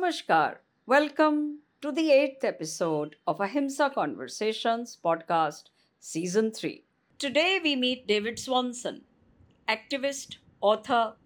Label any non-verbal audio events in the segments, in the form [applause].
Namaskar. Welcome to the eighth episode of Ahimsa Conversations podcast, season 3. Today we meet David Swanson, activist, author,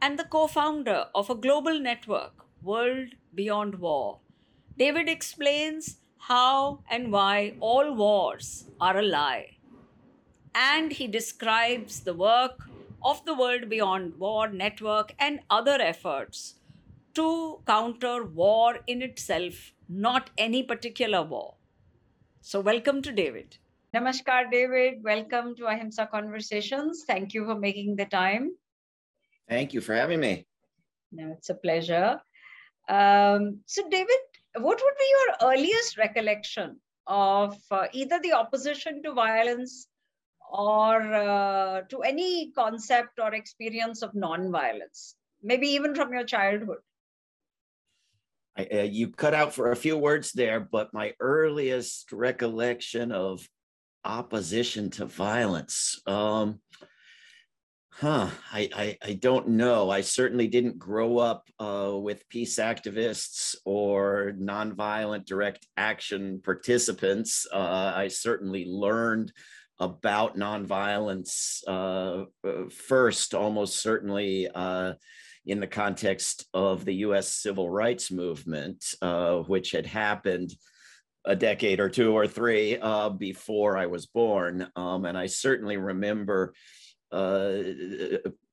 and the co founder of a global network, World Beyond War. David explains how and why all wars are a lie. And he describes the work of the World Beyond War network and other efforts to counter war in itself, not any particular war. So, welcome to David. Namaskar, David. Welcome to Ahimsa Conversations. Thank you for making the time. Thank you for having me. No, it's a pleasure. Um, so, David, what would be your earliest recollection of uh, either the opposition to violence or uh, to any concept or experience of non-violence? Maybe even from your childhood. I, uh, you cut out for a few words there, but my earliest recollection of opposition to violence. Um, huh, I, I, I, don't know. I certainly didn't grow up uh, with peace activists or nonviolent direct action participants. Uh, I certainly learned about nonviolence uh, uh first, almost certainly uh, in the context of the US civil rights movement, uh, which had happened a decade or two or three uh, before I was born. Um, and I certainly remember uh,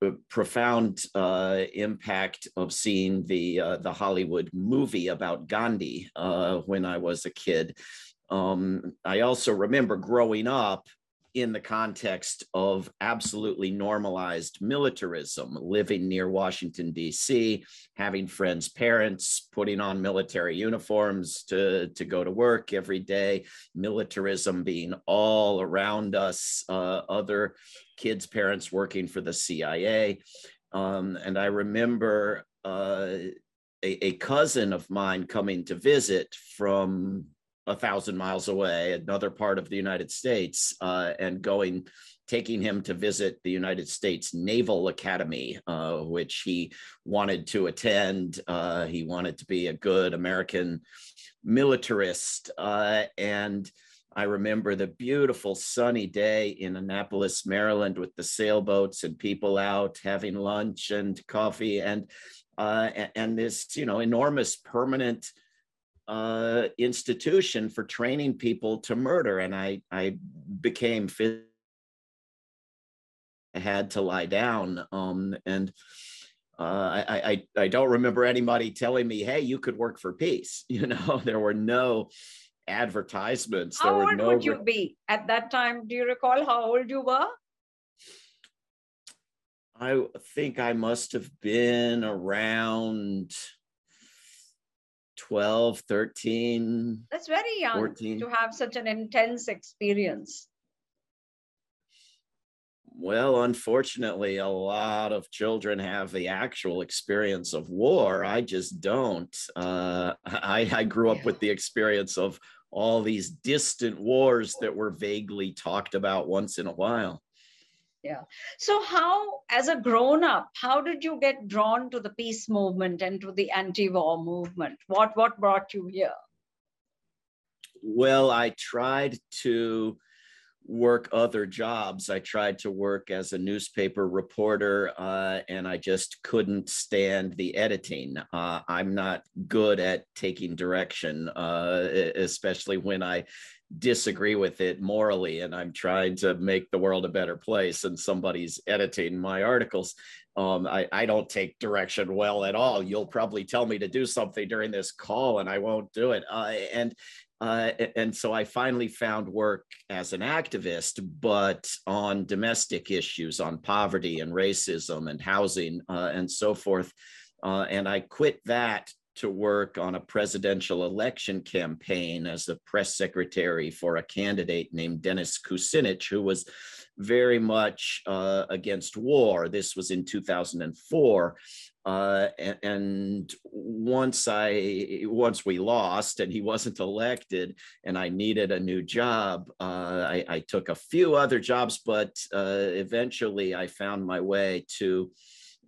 a profound uh, impact of seeing the, uh, the Hollywood movie about Gandhi uh, when I was a kid. Um, I also remember growing up in the context of absolutely normalized militarism, living near Washington, D.C., having friends' parents, putting on military uniforms to, to go to work every day, militarism being all around us, uh, other kids' parents working for the CIA. Um, and I remember uh, a, a cousin of mine coming to visit from a thousand miles away, another part of the United States, uh, and going, taking him to visit the United States Naval Academy, uh, which he wanted to attend. Uh, he wanted to be a good American militarist. Uh, and I remember the beautiful sunny day in Annapolis, Maryland, with the sailboats and people out having lunch and coffee, and uh, and this you know enormous permanent uh, institution for training people to murder, and I I became fit. I had to lie down, um, and uh, I, I I don't remember anybody telling me, "Hey, you could work for peace." [laughs] You know, [laughs] there were no advertisements. How there old no would you be at that time? Do you recall how old you were? I think I must have been around 12, 13. That's very young 14. to have such an intense experience. Well, unfortunately, a lot of children have the actual experience of war. I just don't. Uh, [laughs] I, I grew up with the experience of all these distant wars that were vaguely talked about once in a while yeah. So how as a grown up how did you get drawn to the peace movement and to the anti-war movement? What what brought you here? Well i tried to work other jobs. I tried to work as a newspaper reporter uh, and i just couldn't stand the editing. Uh, i'm not good at taking direction uh, especially when i disagree with it morally and I'm trying to make the world a better place and somebody's editing my articles. Um, I, I don't take direction well at all. You'll probably tell me to do something during this call and I won't do it. Uh, and uh, and so I finally found work as an activist, but on domestic issues, on poverty and racism and housing uh, and so forth. Uh, and I quit that to work on a presidential election campaign as the press secretary for a candidate named Dennis Kucinich, who was very much uh, against war. This was in 2004. Uh, and, once I once we lost and he wasn't elected and I needed a new job, uh, I, I, took a few other jobs, but uh, eventually I found my way to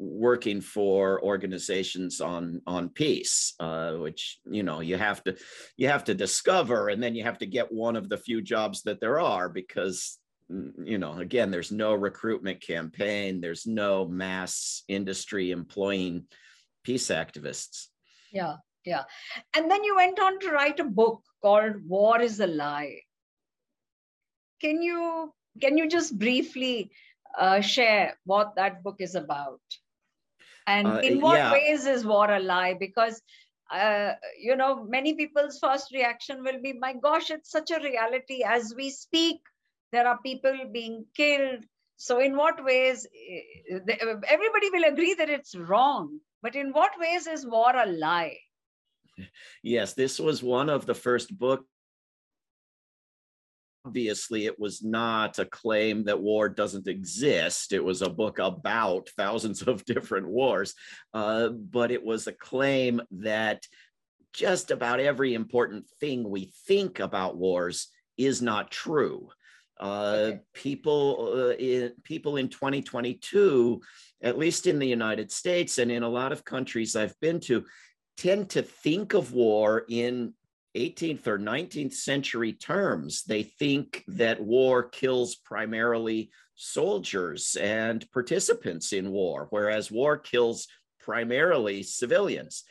working for organizations on on peace, uh, which you know you have to you have to discover, and then you have to get one of the few jobs that there are because you know again there's no recruitment campaign there's no mass industry employing peace activists. Yeah yeah. And then you went on to write a book called war is a lie. Can you can you just briefly uh, share what that book is about and uh, in what yeah. ways is war a lie? Because uh, you know many people's first reaction will be my gosh it's such a reality. As we speak there are people being killed. So in what ways eh, everybody will agree that it's wrong. But in what ways is war a lie? [laughs] Yes this was one of the first books obviously it was not a claim that war doesn't exist. It was a book about [laughs] thousands of different wars. Uh, but it was a claim that just about every important thing we think about wars is not true. Uh, people uh, in, people in 2022 at least in the united states and in a lot of countries i've been to tend to think of war in 18th or 19th century terms. They think that war kills primarily soldiers and participants in war, whereas war kills primarily civilians.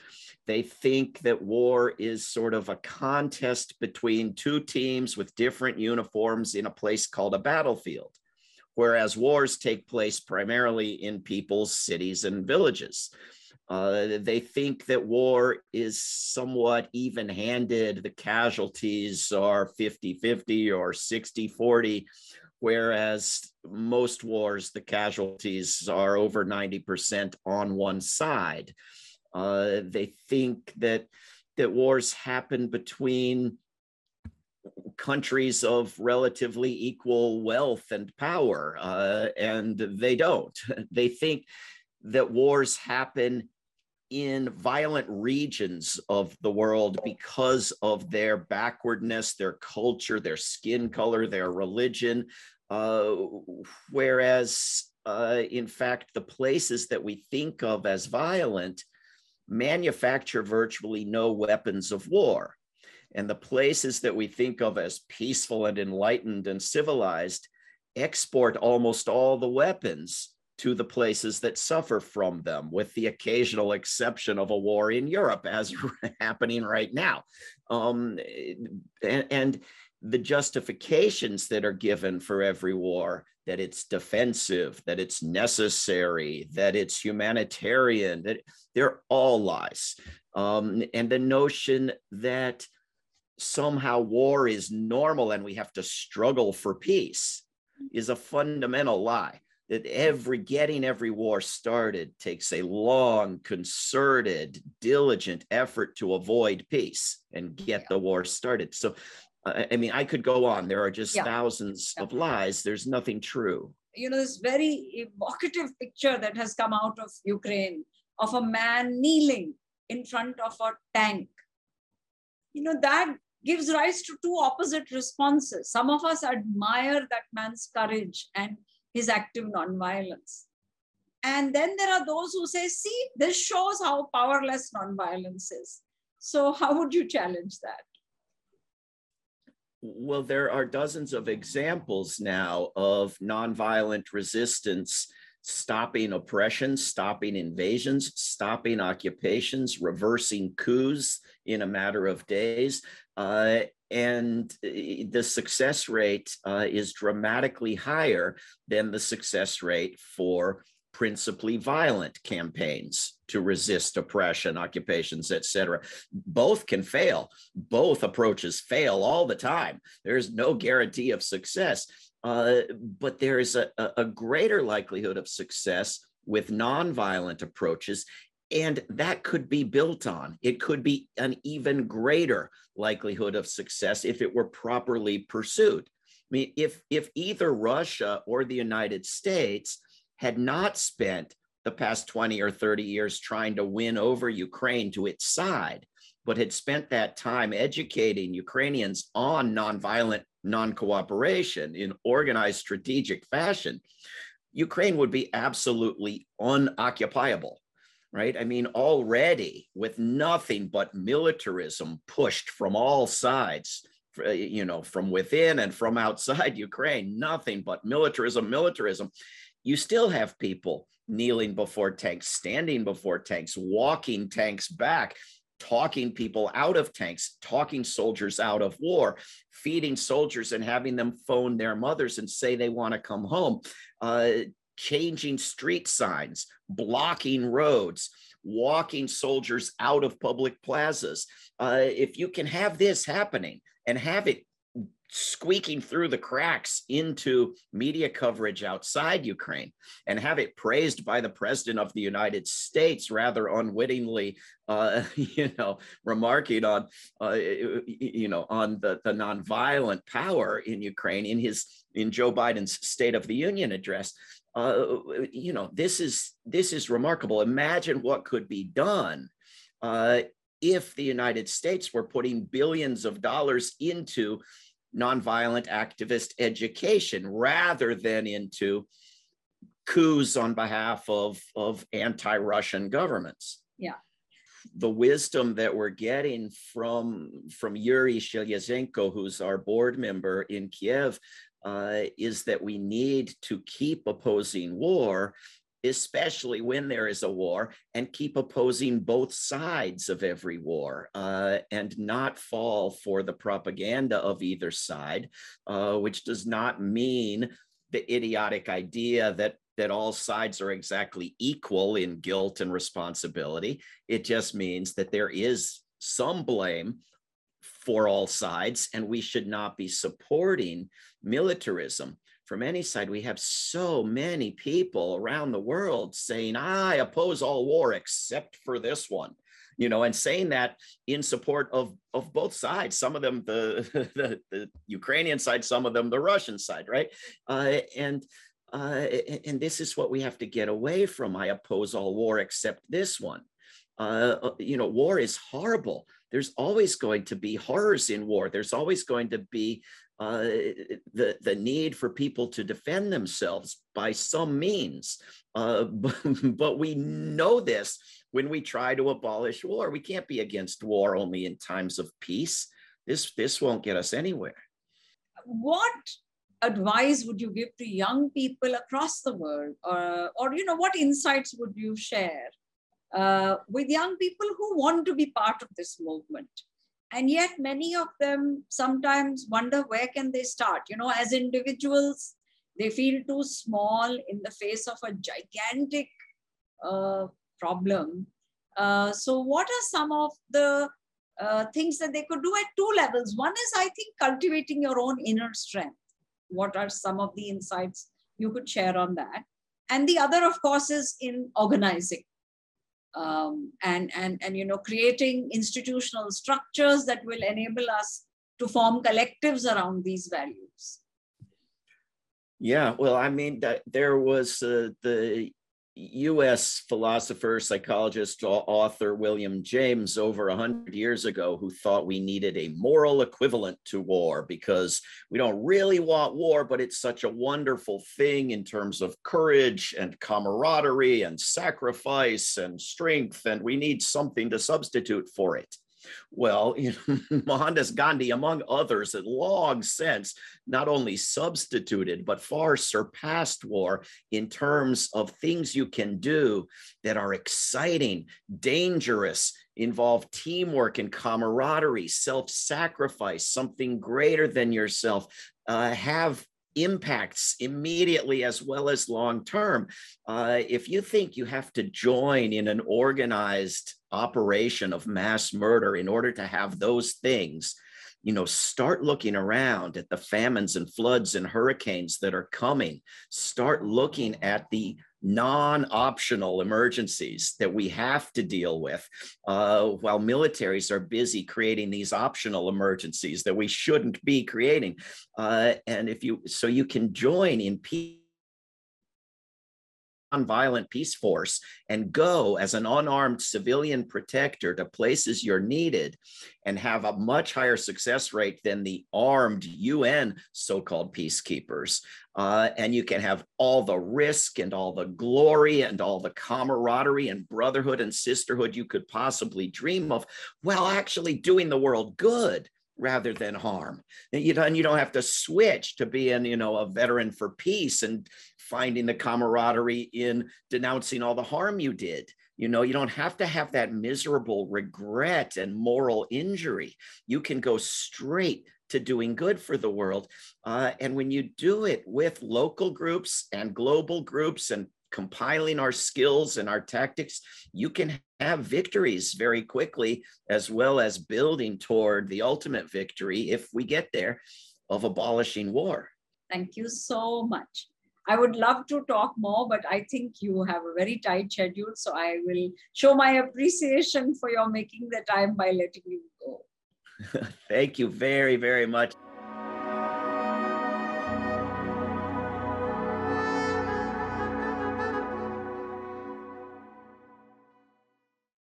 They think that war is sort of a contest between two teams with different uniforms in a place called a battlefield, whereas wars take place primarily in people's cities and villages. Uh, they think that war is somewhat even handed. The casualties are 50 50 or 60 40, whereas most wars, the casualties are over 90% on one side. Uh, they think that, that wars happen between countries of relatively equal wealth and power, uh, and they don't. [laughs] They think that wars happen in violent regions of the world because of their backwardness, their culture, their skin color, their religion. Uh, whereas, uh, in fact, the places that we think of as violent manufacture virtually no weapons of war. And the places that we think of as peaceful and enlightened and civilized export almost all the weapons to the places that suffer from them, with the occasional exception of a war in Europe, as [laughs] happening right now. Um, and, and the justifications that are given for every war that it's defensive, that it's necessary, that it's humanitarian, that they're all lies. Um, and the notion that somehow war is normal and we have to struggle for peace is a fundamental lie that every getting every war started takes a long concerted diligent effort to avoid peace and get yeah. the war started so uh, i mean i could go on there are just yeah. thousands yeah. of lies there's nothing true you know this very evocative picture that has come out of ukraine of a man kneeling in front of a tank you know that gives rise to two opposite responses some of us admire that man's courage and his active nonviolence. And then there are those who say, see, this shows how powerless nonviolence is. So, how would you challenge that? Well, there are dozens of examples now of nonviolent resistance stopping oppression, stopping invasions, stopping occupations, reversing coups in a matter of days. Uh, and uh, the success rate uh, is dramatically higher than the success rate for principally violent campaigns to resist oppression, occupations, etc. Both can fail. Both approaches fail all the time. There's no guarantee of success, uh, but there is a, a greater likelihood of success with nonviolent approaches and that could be built on. It could be an even greater likelihood of success if it were properly pursued. I mean, if, if either Russia or the United States had not spent the past 20 or 30 years trying to win over Ukraine to its side, but had spent that time educating Ukrainians on nonviolent non cooperation in organized strategic fashion, Ukraine would be absolutely unoccupiable, right? I mean, already with nothing but militarism pushed from all sides, you know, from within and from outside [laughs] Ukraine, nothing but militarism, militarism. You still have people kneeling before tanks, standing before tanks, walking tanks back, talking people out of tanks, talking soldiers out of war, feeding soldiers and having them phone their mothers and say they want to come home, uh, changing street signs, blocking roads, walking soldiers out of public plazas. Uh, if you can have this happening and have it squeaking through the cracks into media coverage outside Ukraine and have it praised by the president of the United States rather unwittingly, uh, [laughs] you know, remarking on, uh, you know, on the, the nonviolent power in Ukraine in his in Joe Biden's State of the Union address. Uh, you know, this is this is remarkable. Imagine what could be done uh, if the United States were putting billions of dollars into nonviolent activist education rather than into coups on behalf of, of anti-Russian governments. Yeah. The wisdom that we're getting from, from Yuri Sheliazhenko, who's our board member in Kiev, uh, is that we need to keep opposing war especially when there is a war, and keep opposing both sides of every war uh, and not fall for the propaganda of either side, uh, which does not mean the idiotic idea that that all sides are exactly equal in guilt and responsibility. It just means that there is some blame for all sides, and we should not be supporting militarism from any side, we have so many people around the world saying, I oppose all war except for this one, you know, and saying that in support of, of both sides, some of them the, [laughs] the, the Ukrainian side, some of them the Russian side, right? Uh, and uh, and this is what we have to get away from. I oppose all war except this one. Uh, uh you know, war is horrible. There's always going to be horrors in war. There's always going to be uh, the, the need for people to defend themselves by some means. Uh, [laughs] but, but we know this when we try to abolish war. We can't be against war only in times of peace. This, this won't get us anywhere. What advice would you give to young people across the world? Or, or you know, what insights would you share uh, with young people who want to be part of this movement? And yet many of them sometimes wonder where can they start. You know as individuals they feel too small in the face of a gigantic uh, problem. Uh, so what are some of the uh, things that they could do at two levels? One is i think cultivating your own inner strength. What are some of the insights you could share on that? And the other of course is in organizing um, and, and, and you know, creating institutional structures that will enable us to form collectives around these values. Yeah, well, I mean, there was uh, the US philosopher, psychologist, author William James over 100 years ago who thought we needed a moral equivalent to war because we don't really want war, but it's such a wonderful thing in terms of courage and camaraderie and sacrifice and strength, and we need something to substitute for it. Well, [laughs] you Mohandas Gandhi, among others, had long since not only substituted, but far surpassed war in terms of things you can do that are exciting, dangerous, involve teamwork and camaraderie, self sacrifice, something greater than yourself, uh, have impacts immediately as well as long term. Uh, if you think you have to join in an organized operation of mass murder in order to have those things, you know, start looking around at the famines and floods and hurricanes that are coming. Start looking at the non-optional emergencies that we have to deal with uh, while militaries are busy creating these optional emergencies that we shouldn't be creating uh, and if you so you can join in peace nonviolent peace force and go as an unarmed civilian protector to places you're needed and have a much higher success rate than the armed UN so called peacekeepers. Uh, and you can have all the risk and all the glory and all the camaraderie and brotherhood and sisterhood you could possibly dream of while actually doing the world good rather than harm. You don't, you don't have to switch to being, you know, a veteran for peace and finding the camaraderie in denouncing all the harm you did. You know, you don't have to have that miserable regret and moral injury. You can go straight to doing good for the world. Uh, and when you do it with local groups and global groups and compiling our skills and our tactics, you can have victories very quickly, as well as building toward the ultimate victory, if we get there, of abolishing war. Thank you so much. I would love to talk more, but I think you have a very tight schedule. So I will show my appreciation for your making the time by letting you go. [laughs] Thank you very, very much.